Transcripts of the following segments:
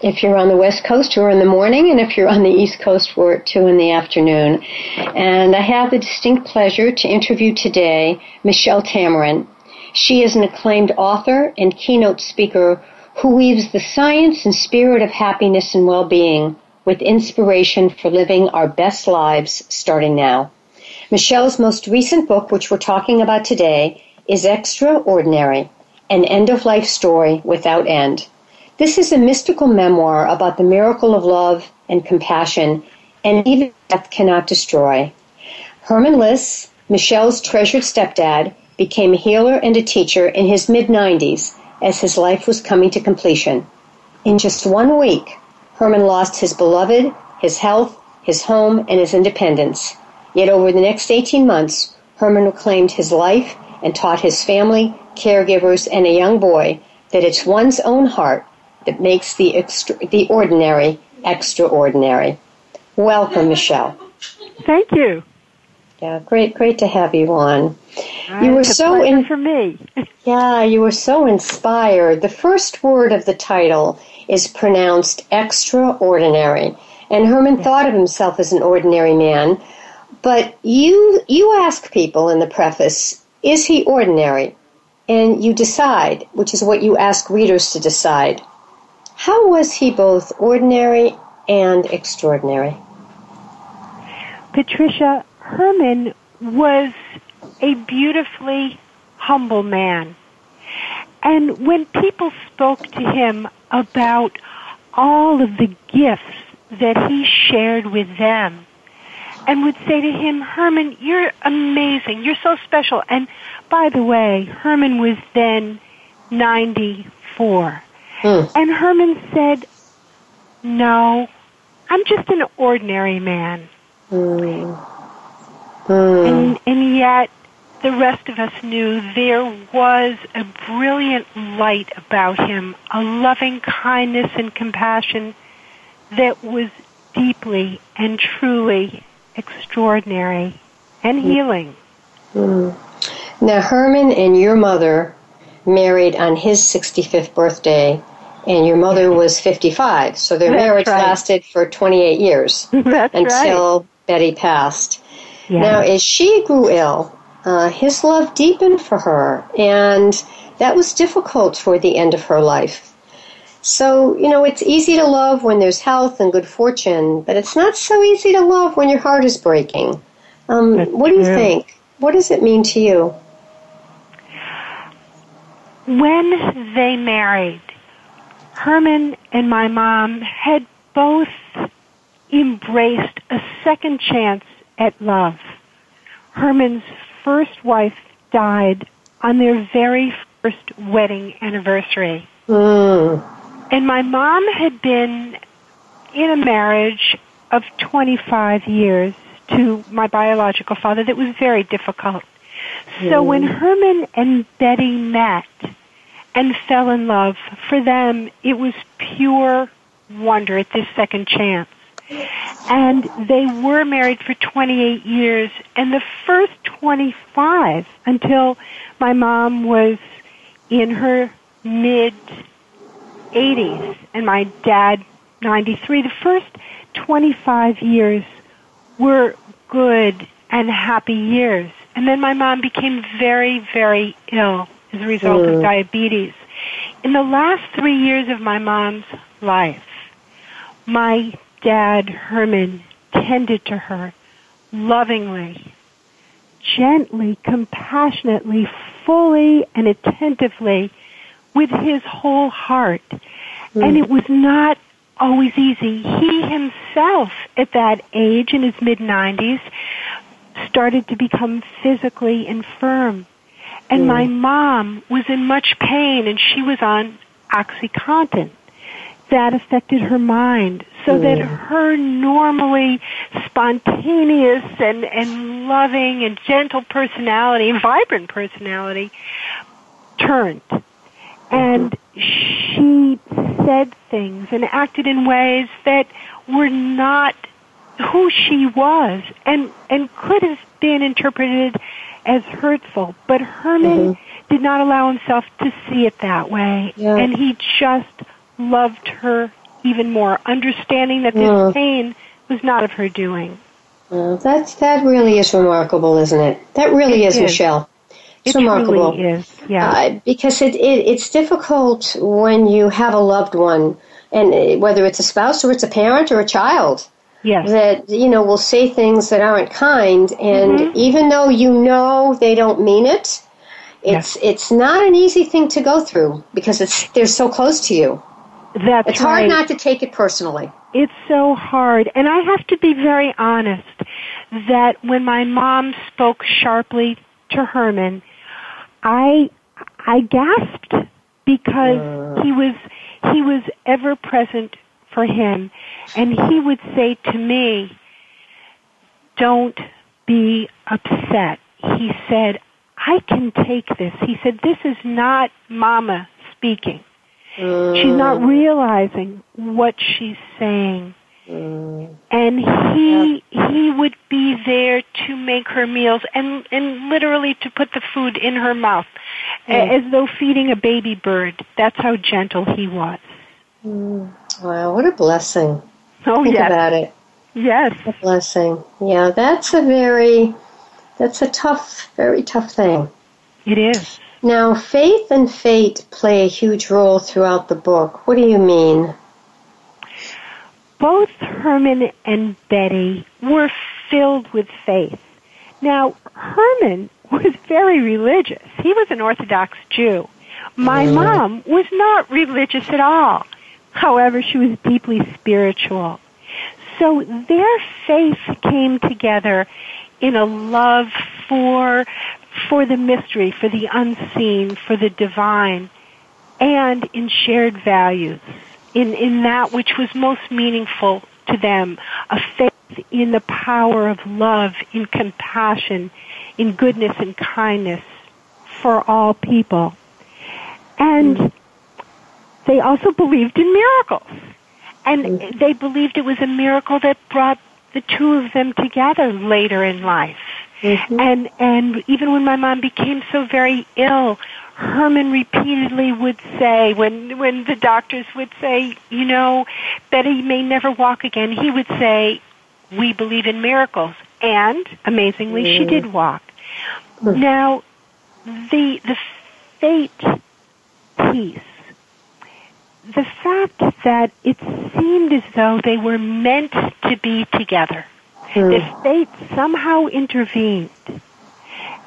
If you're on the West Coast, we're in the morning, and if you're on the East Coast, we're at 2 in the afternoon. And I have the distinct pleasure to interview today Michele Tamaren. She is an acclaimed author and keynote speaker who weaves the science and spirit of happiness and well-being with inspiration for living our best lives starting now. Michele's most recent book, which we're talking about today, is Extraordinary, an end-of-life story without end. This is a mystical memoir about the miracle of love and compassion, and even death cannot destroy. Herman Liss, Michele's treasured stepdad, became a healer and a teacher in his mid 90s as his life was coming to completion. In just one week, Herman lost his beloved, his health, his home, and his independence. Yet over the next 18 months, Herman reclaimed his life and taught his family, caregivers, and a young boy that it's one's own heart that makes the, extra, the ordinary extraordinary. Welcome, Michele. Thank you. Yeah, great, great to have you on. Uh, you were so in, for me. yeah, you were so inspired. The first word of the title is pronounced extraordinary, and Herman thought of himself as an ordinary man. But you you ask people in the preface, is he ordinary? And you decide, which is what you ask readers to decide. How was he both ordinary and extraordinary? Patricia Herman was a beautifully humble man. And when people spoke to him about all of the gifts that he shared with them, and would say to him, Herman, you're amazing. You're so special. And by the way, Herman was then 94. Hmm. And Herman said, No, I'm just an ordinary man. Hmm. Hmm. And, and yet, the rest of us knew there was a brilliant light about him, a loving kindness and compassion that was deeply and truly extraordinary and healing. Hmm. Now, Herman and your mother married on his 65th birthday, and your mother was 55. So their That's marriage right. lasted for 28 years until Betty passed. right. Now, as she grew ill, uh, his love deepened for her, and that was difficult toward the end of her life. So, you know, it's easy to love when there's health and good fortune, but it's not so easy to love when your heart is breaking. Um, what do you true. think? What does it mean to you? When they married, Herman and my mom had both embraced a second chance at love. Herman's first wife died on their very first wedding anniversary. Mm. And my mom had been in a marriage of 25 years to my biological father that was very difficult. So when Herman and Betty met and fell in love, for them it was pure wonder at this second chance. And they were married for 28 years, and the first 25 until my mom was in her mid 80s and my dad 93. The first 25 years were good and happy years. And then my mom became very, very ill, as a result Mm. of diabetes. In the last three years of my mom's life, my dad, Herman, tended to her lovingly, gently, compassionately, fully, and attentively with his whole heart. And it was not always easy. He himself, at that age, in his mid 90s, started to become physically infirm. And my mm. mom was in much pain and she was on Oxycontin. That affected her mind so that mm. her normally spontaneous and, and loving and gentle personality, vibrant personality, turned. And mm-hmm. she said things and acted in ways that were not who she was and, and could have been interpreted as hurtful. But Herman did not allow himself to see it that way. Yeah. And he just loved her even more, understanding that this Yeah. pain was not of her doing. Well, that's that really is remarkable, isn't it? That really It is, is. Michele. It's It remarkable. truly is. Yeah. Uh, because it, it it's difficult when you have a loved one, and uh, whether it's a spouse or it's a parent or a child, yes. that you know will say things that aren't kind, and Mm-hmm. even though you know they don't mean it, it's it's not an easy thing to go through because it's they're so close to you. That's It's right. hard not to take it personally. It's so hard. And I have to be very honest that when my mom spoke sharply to Herman, I I gasped because he was he was ever present for him and he would say to me, "Don't be upset." He said, "I can take this." He said, "This is not mama speaking." She's not mm. realizing what she's saying. Mm. And he he would be there to make her meals and and literally to put the food in her mouth mm. a- as though feeding a baby bird. That's how gentle he was. Wow, what a blessing! Oh Think yes. about it. Yes. A blessing. Yeah, that's a very that's a tough, very tough thing. It is. Now, faith and fate play a huge role throughout the book. What do you mean? both Herman and Betty were filled with faith. Now, Herman was very religious. He was an Orthodox Jew. My mm. mom was not religious at all. However, she was deeply spiritual. So their faith came together in a love for for the mystery, for the unseen, for the divine, and in shared values, in, in that which was most meaningful to them, a faith in the power of love, in compassion, in goodness and kindness for all people. And they also believed in miracles. And mm-hmm. they believed it was a miracle that brought the two of them together later in life. Mm-hmm. And and even when my mom became so very ill, Herman repeatedly would say when when the doctors would say, you know, Betty may never walk again, he would say, "We believe in miracles." And amazingly, she mm-hmm. did walk. Now, the the fate piece the fact that it seemed as though they were meant to be together. Hmm. That fate somehow intervened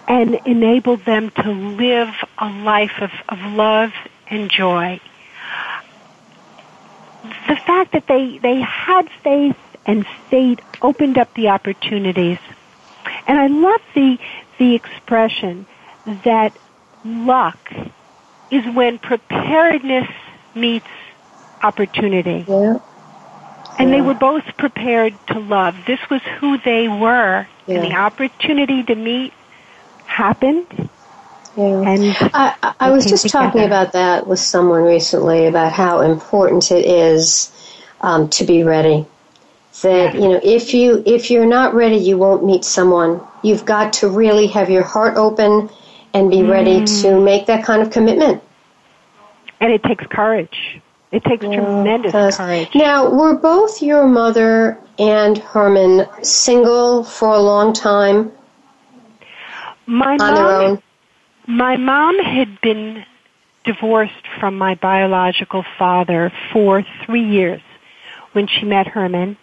and enabled them to live a life of, of love and joy. The fact that they, they had faith and fate opened up the opportunities. And I love the, the expression that luck is when preparedness meets opportunity. Yeah. And they were both prepared to love. This was who they were. And the opportunity to meet happened. Yeah. And I, I, I was came just talking about that with someone recently about how important it is um, to be ready. That you know, if you if you're not ready, you won't meet someone. You've got to really have your heart open and be ready Mm. to make that kind of commitment. And it takes courage. It takes tremendous courage. Now, were both your mother and Herman single for a long time My on their own? my mom had been divorced from my biological father for three years when she met Herman.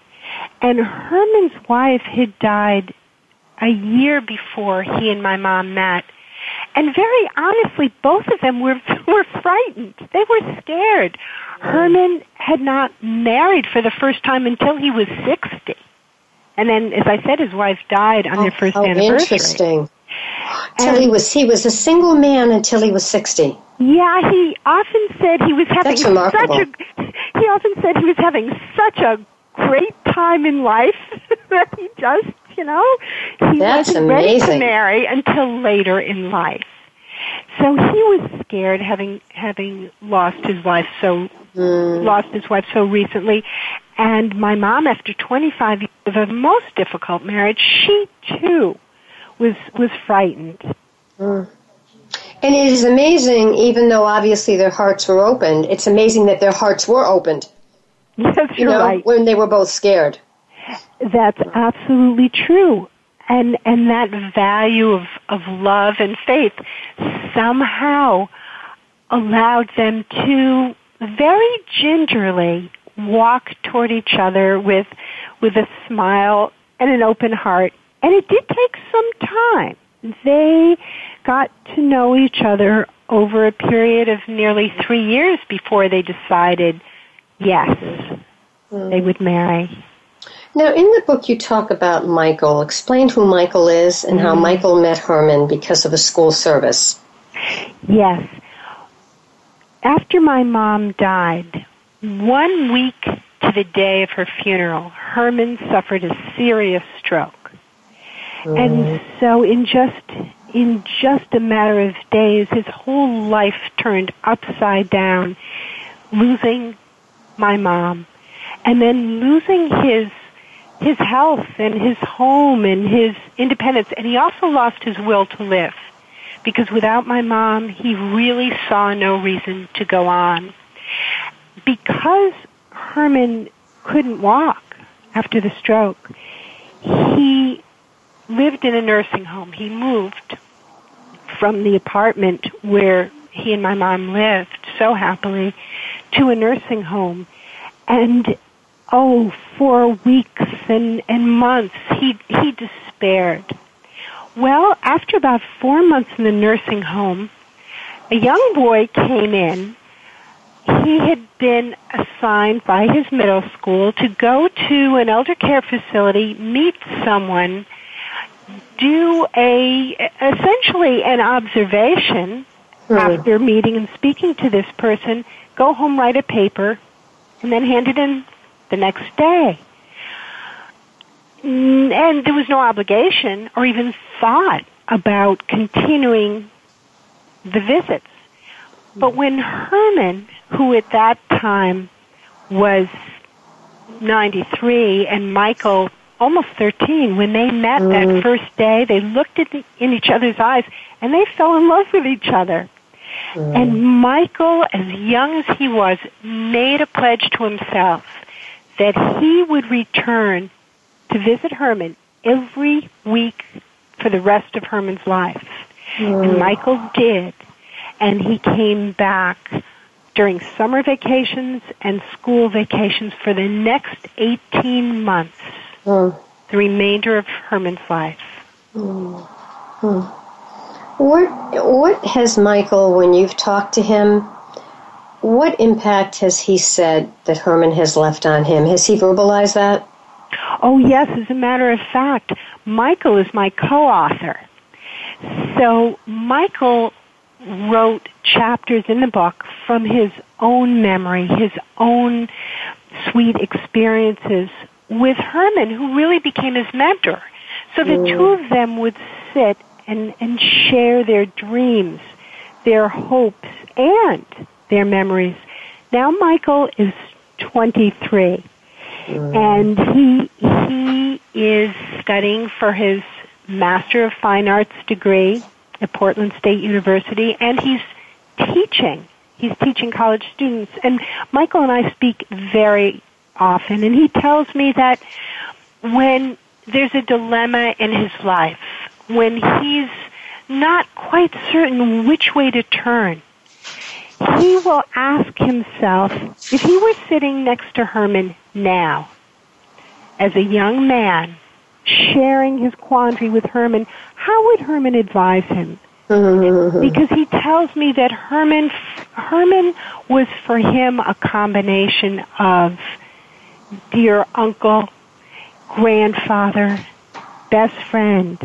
And Herman's wife had died a year before he and my mom met. And very honestly, both of them were, were frightened. They were scared. Herman had not married for the first time until he was 60. And then, as I said, his wife died on oh, their first oh, anniversary. Interesting. Until he was he was a single man until he was sixty. Yeah, he often said he was having such a. He often said he was having such a great time in life that he just, you know, he That's wasn't ready to marry until later in life. So he was scared, having having lost his wife so Mm. lost his wife so recently, and my mom, after 25 years of a most difficult marriage, she too was was frightened. Mm. And it is amazing, even though obviously their hearts were opened, it's amazing that their hearts were opened. Yes, You you're know, right. when they were both scared. That's absolutely true. And and that value of, of love and faith somehow allowed them to very gingerly walk toward each other with with a smile and an open heart. And it did take some time. They got to know each other over a period of nearly three years before they decided, yes, they would marry. Now, in the book, you talk about Michael. Explain who Michael is and how mm-hmm. Michael met Herman because of a school service. Yes. After my mom died, one week to the day of her funeral, Herman suffered a serious stroke. And so in just in just a matter of days his whole life turned upside down, losing my mom and then losing his his health and his home and his independence and he also lost his will to live because without my mom, he really saw no reason to go on. Because Herman couldn't walk after the stroke, he lived in a nursing home. He moved from the apartment where he and my mom lived so happily to a nursing home. And oh, for weeks and, and months, he, he despaired. Well, after about four months in the nursing home, a young boy came in. He had been assigned by his middle school to go to an elder care facility, meet someone, do a essentially an observation hmm. after meeting and speaking to this person, go home, write a paper, and then hand it in the next day. Mm, And there was no obligation or even thought about continuing the visits. But when Herman, who at that time was 93 and Michael almost 13, when they met that first day, they looked at the, in each other's eyes and they fell in love with each other. And Michael, as young as he was, made a pledge to himself that he would return to visit Herman every week for the rest of Herman's life. And mm. Michael did. And he came back during summer vacations and school vacations for the next 18 months, Mm. the remainder of Herman's life. Mm. Mm. What what has Michael, when you've talked to him, what impact has he said that Herman has left on him? Has he verbalized that? Oh, yes, as a matter of fact, Michael is my co-author. So Michael wrote chapters in the book from his own memory, his own sweet experiences with Herman, who really became his mentor. So the two of them would sit and, and share their dreams, their hopes, and their memories. Now Michael is 23 mm. and he he is studying for his Master of Fine Arts degree at Portland State University, and he's teaching. He's teaching college students. And Michael and I speak very often, and he tells me that when there's a dilemma in his life, when he's not quite certain which way to turn, he will ask himself if he were sitting next to Herman now, as a young man, sharing his quandary with Herman, how would Herman advise him? because he tells me that Herman Herman was for him a combination of dear uncle, grandfather, best friend,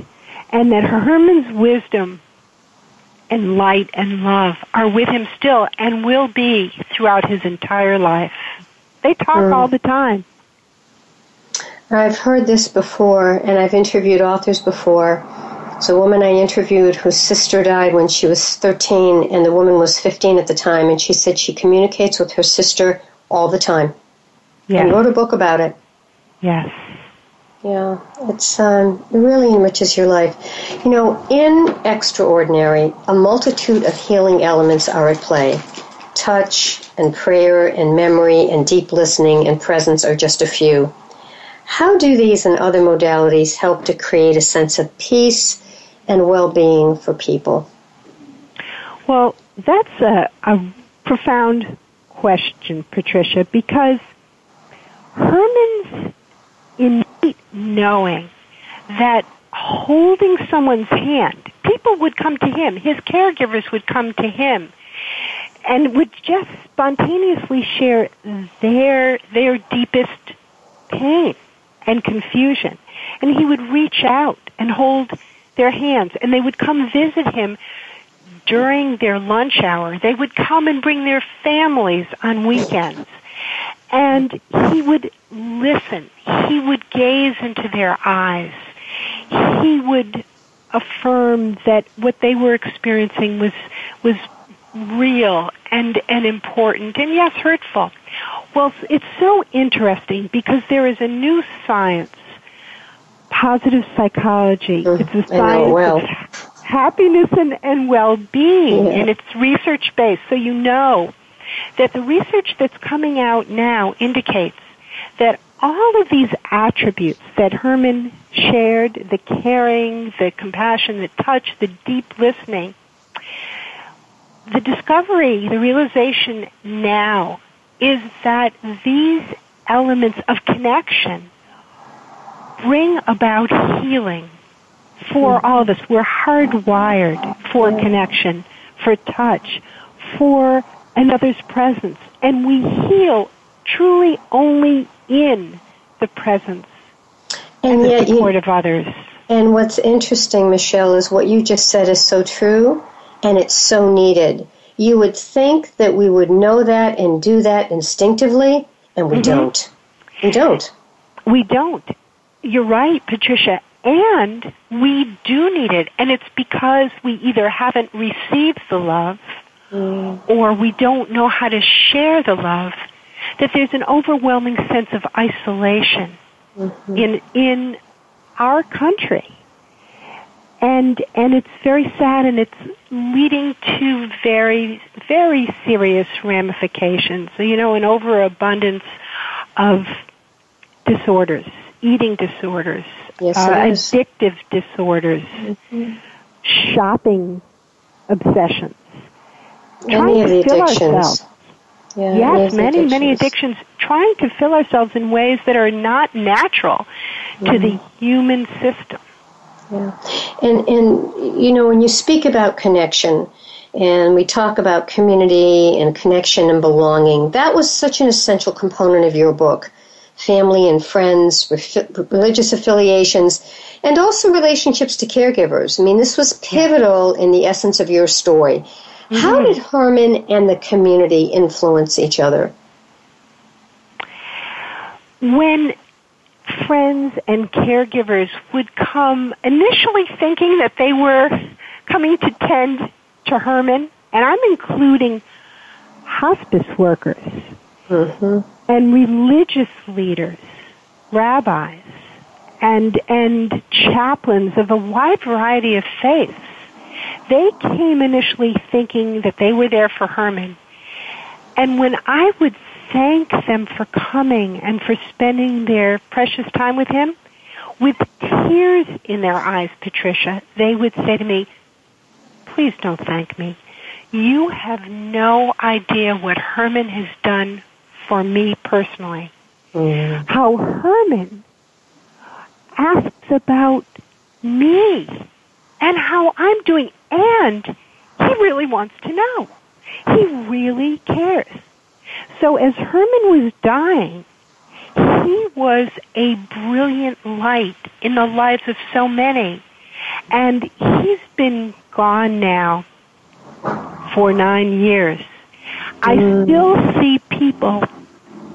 and that Herman's wisdom and light and love are with him still and will be throughout his entire life. They talk mm. all the time. I've heard this before, and I've interviewed authors before. It's a woman I interviewed whose sister died when she was 13, and the woman was 15 at the time, and she said she communicates with her sister all the time. Yes. And wrote a book about it. Yes. Yeah, it's um, it really enriches your life. You know, in extraordinary, a multitude of healing elements are at play. Touch and prayer and memory and deep listening and presence are just a few. How do these and other modalities help to create a sense of peace and well-being for people? Well, that's a, a profound question, Patricia, because Herman's innate knowing that holding someone's hand, people would come to him, his caregivers would come to him and would just spontaneously share their their deepest pain and confusion. And he would reach out and hold their hands and they would come visit him during their lunch hour. They would come and bring their families on weekends. And he would listen. He would gaze into their eyes. He would affirm that what they were experiencing was was real and and important and yes hurtful. Well, it's so interesting because there is a new science, positive psychology. Mm, it's a science well. of happiness and, and well-being, yeah. and it's research-based. So you know that the research that's coming out now indicates that all of these attributes that Herman shared, the caring, the compassion, the touch, the deep listening, the discovery, the realization now is that these elements of connection bring about healing for mm-hmm. all of us. We're hardwired for connection, for touch, for another's presence. And we heal truly only in the presence and, and the support you, of others. And what's interesting, Michele, is what you just said is so true and it's so needed. You would think that we would know that and do that instinctively, and we mm-hmm. don't. We don't. We don't. You're right, Patricia. And we do need it. And it's because we either haven't received the love mm. or we don't know how to share the love that there's an overwhelming sense of isolation mm-hmm. in in our country and and it's very sad and it's leading to very very serious ramifications so, you know an overabundance of disorders eating disorders yes, uh, addictive disorders mm-hmm. shopping obsessions Many of the addictions. Yeah, yes, many, addictions. many addictions. Trying to fill ourselves in ways that are not natural mm-hmm. to the human system. Yeah. And, and, you know, when you speak about connection, and we talk about community and connection and belonging, that was such an essential component of your book. Family and friends, religious affiliations, and also relationships to caregivers. I mean, this was pivotal in the essence of your story. Mm-hmm. How did Herman and the community influence each other? When friends and caregivers would come initially thinking that they were coming to tend to Herman, and I'm including hospice workers mm-hmm. and religious leaders, rabbis, and and chaplains of a wide variety of faiths. They came initially thinking that they were there for Herman. And when I would thank them for coming and for spending their precious time with him. With tears in their eyes, Patricia, they would say to me, please don't thank me. You have no idea what Herman has done for me personally. Mm. How Herman asks about me and how I'm doing, and he really wants to know. He really cares. So as Herman was dying, he was a brilliant light in the lives of so many. And he's been gone now for nine years. I mm. still see people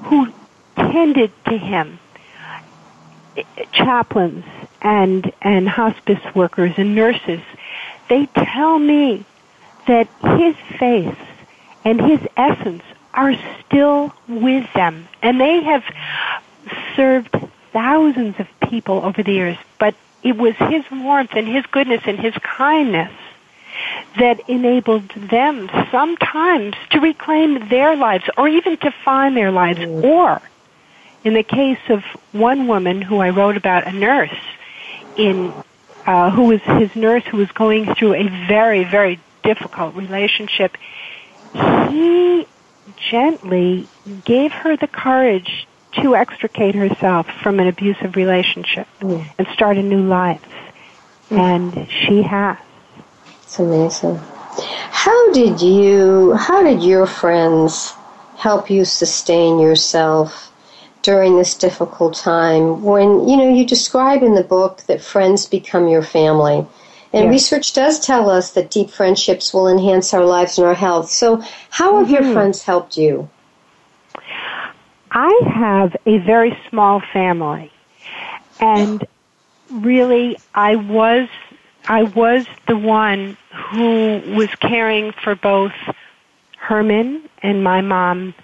who tended to him, chaplains and, and hospice workers and nurses. They tell me that his face and his essence are still with them. And they have served thousands of people over the years, but it was his warmth and his goodness and his kindness that enabled them sometimes to reclaim their lives or even to find their lives. Mm. Or, in the case of one woman who I wrote about, a nurse, in uh, who was his nurse who was going through a very, very difficult relationship, he gently gave her the courage to extricate herself from an abusive relationship mm. and start a new life. And she has. It's amazing. How did you, how did your friends help you sustain yourself during this difficult time when, you know, you describe in the book that friends become your family. And yes. research does tell us that deep friendships will enhance our lives and our health. So, how have mm-hmm. your friends helped you? I have a very small family, and really, I was I was the one who was caring for both Herman and my mom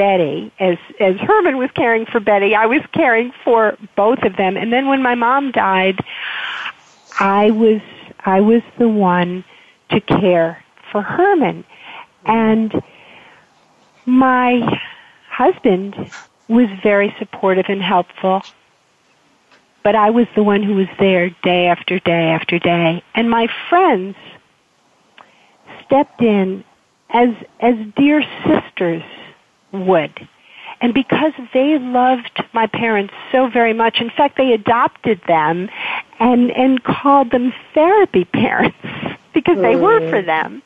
Betty. As as Herman was caring for Betty, I was caring for both of them. And then when my mom died, I was I was the one to care for Herman. And my husband was very supportive and helpful. But I was the one who was there day after day after day. And my friends stepped in as, as dear sisters would. And because they loved my parents so very much, in fact, they adopted them and, and called them therapy parents because they were mm. for them.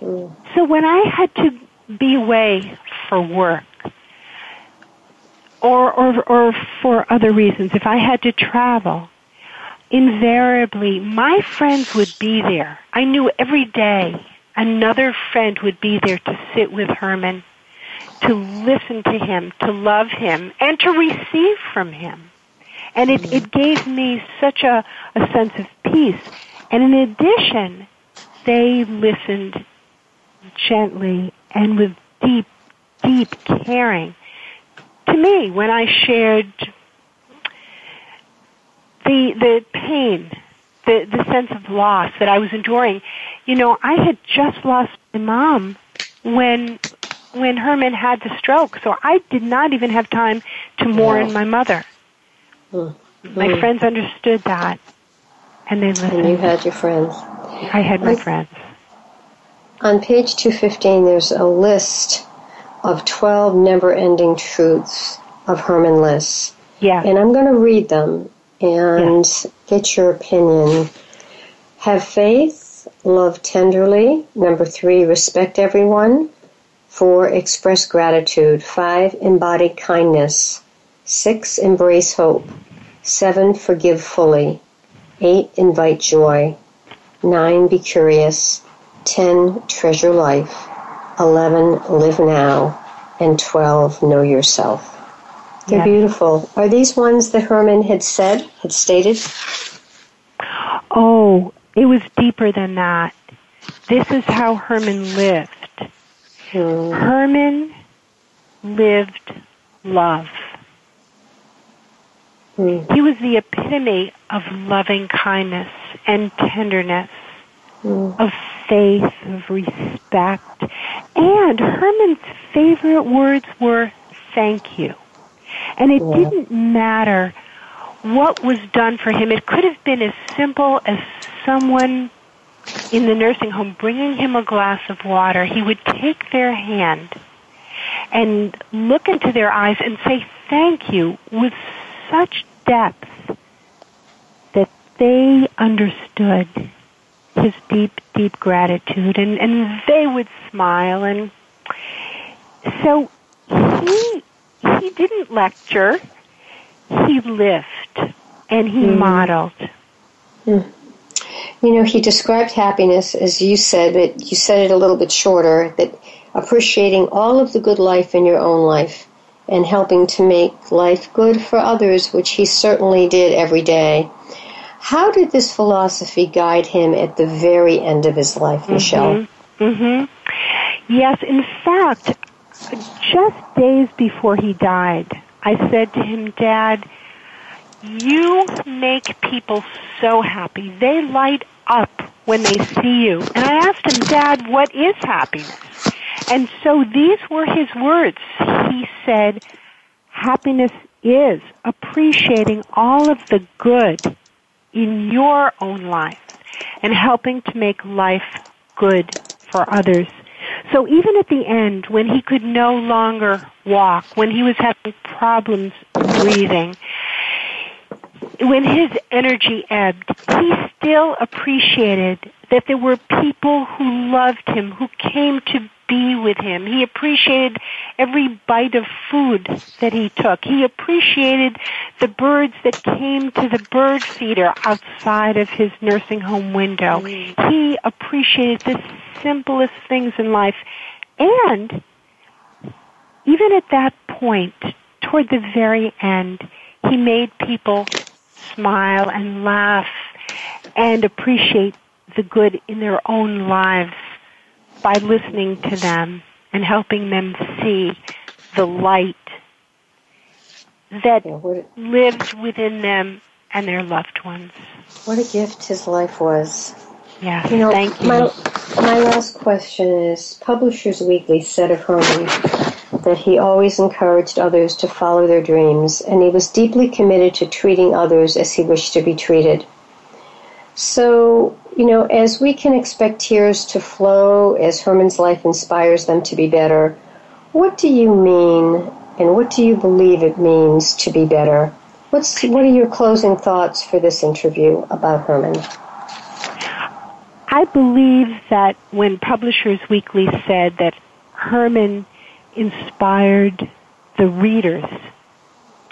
Mm. So when I had to be away for work, or, or, or for other reasons, if I had to travel, invariably my friends would be there. I knew every day another friend would be there to sit with Herman to listen to him, to love him, and to receive from him. And it, it gave me such a, a sense of peace. And in addition, they listened gently and with deep, deep caring to me when I shared the, the pain, the, the sense of loss that I was enduring. You know, I had just lost my mom when when Herman had the stroke, so I did not even have time to mourn my mother. Mm-hmm. My friends understood that, and they listened. And you had your friends. I had my on, friends. On page 215, there's a list of 12 never-ending truths of Herman Liss. Yeah. And I'm going to read them and yeah. get your opinion. Have faith, love tenderly. Number three, respect everyone. Four, express gratitude. Five, embody kindness. Six, embrace hope. Seven, forgive fully. Eight, invite joy. Nine, be curious. Ten, treasure life. Eleven, live now. And twelve, know yourself. They're beautiful. Are these ones that Herman had said, had stated? Oh, it was deeper than that. This is how Herman lived. Herman lived love. Hmm. He was the epitome of loving kindness and tenderness, hmm. of faith, of respect. And Herman's favorite words were thank you. And it yeah. didn't matter what was done for him. It could have been as simple as someone in the nursing home bringing him a glass of water, he would take their hand and look into their eyes and say thank you with such depth that they understood his deep, deep gratitude and, and they would smile and so he he didn't lecture, he lived and he mm. modeled. Mm. You know, he described happiness as you said, but you said it a little bit shorter that appreciating all of the good life in your own life and helping to make life good for others, which he certainly did every day. How did this philosophy guide him at the very end of his life, mm-hmm. Michele? Mm-hmm. Yes, in fact, just days before he died, I said to him, Dad, you make people so happy. They light up when they see you. And I asked him, Dad, what is happiness? And so these were his words. He said, happiness is appreciating all of the good in your own life and helping to make life good for others. So even at the end, when he could no longer walk, when he was having problems breathing, when his energy ebbed, he still appreciated that there were people who loved him, who came to be with him. He appreciated every bite of food that he took. He appreciated the birds that came to the bird feeder outside of his nursing home window. Mm. He appreciated the simplest things in life. And even at that point, toward the very end, he made people smile and laugh and appreciate the good in their own lives by listening to them and helping them see the light that lives within them and their loved ones. What a gift his life was. Yeah, you know, thank you. My, my last question is Publishers Weekly said of Herman that he always encouraged others to follow their dreams and he was deeply committed to treating others as he wished to be treated. So, you know, as we can expect tears to flow as Herman's life inspires them to be better, what do you mean and what do you believe it means to be better? What's, what are your closing thoughts for this interview about Herman? I believe that when Publishers Weekly said that Herman inspired the readers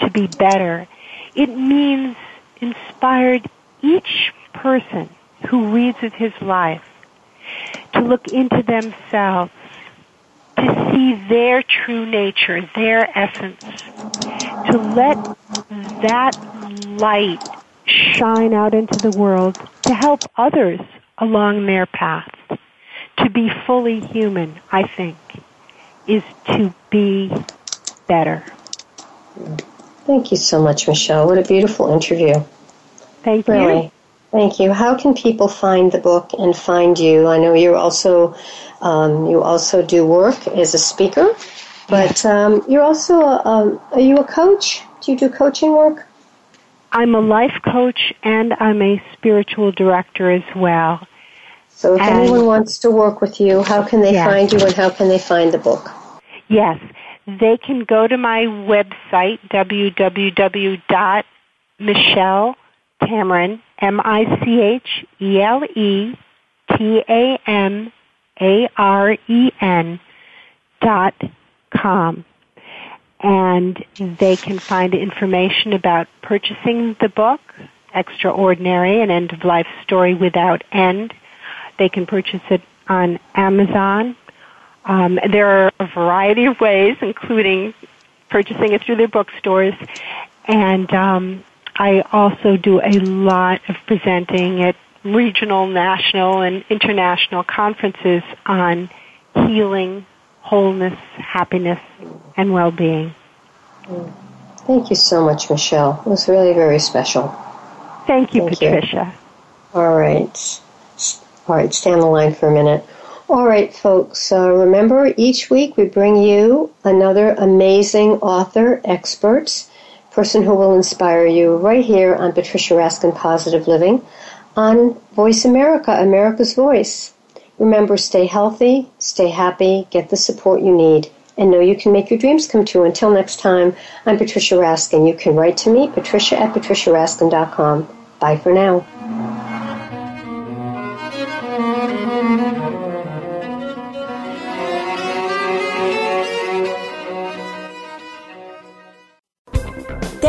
to be better, it means inspired each person who reads of his life to look into themselves, to see their true nature, their essence, to let that light shine out into the world to help others along their path. To be fully human, I think, is to be better. Thank you so much, Michele. What a beautiful interview. Thank really. you. Thank you. How can people find the book and find you? I know you're also um, you also do work as a speaker, but um, you're also a, um, are you a coach? Do you do coaching work? I'm a life coach and I'm a spiritual director as well. So if and, anyone wants to work with you, how can they yes. find you and how can they find the book? Yes, they can go to my website www.michele Tamaren, M-I-C-H-E-L-E-T-A-M-A-R-E-N dot com. And they can find information about purchasing the book, Extraordinary, an end-of-life story without end. They can purchase it on Amazon. Um, there are a variety of ways, including purchasing it through their bookstores. And um, I also do a lot of presenting at regional, national, and international conferences on healing, wholeness, happiness, and well-being. Thank you so much, Michele. It was really very special. Thank you, Thank Patricia. You. All right. All right, stay on the line for a minute. All right, folks, uh, remember each week we bring you another amazing author, expert, person who will inspire you right here on Patricia Raskin Positive Living. on Voice America, America's Voice. Remember, stay healthy, stay happy, get the support you need, and know you can make your dreams come true. Until next time, I'm Patricia Raskin. You can write to me, patricia at patriciaraskin.com. Bye for now.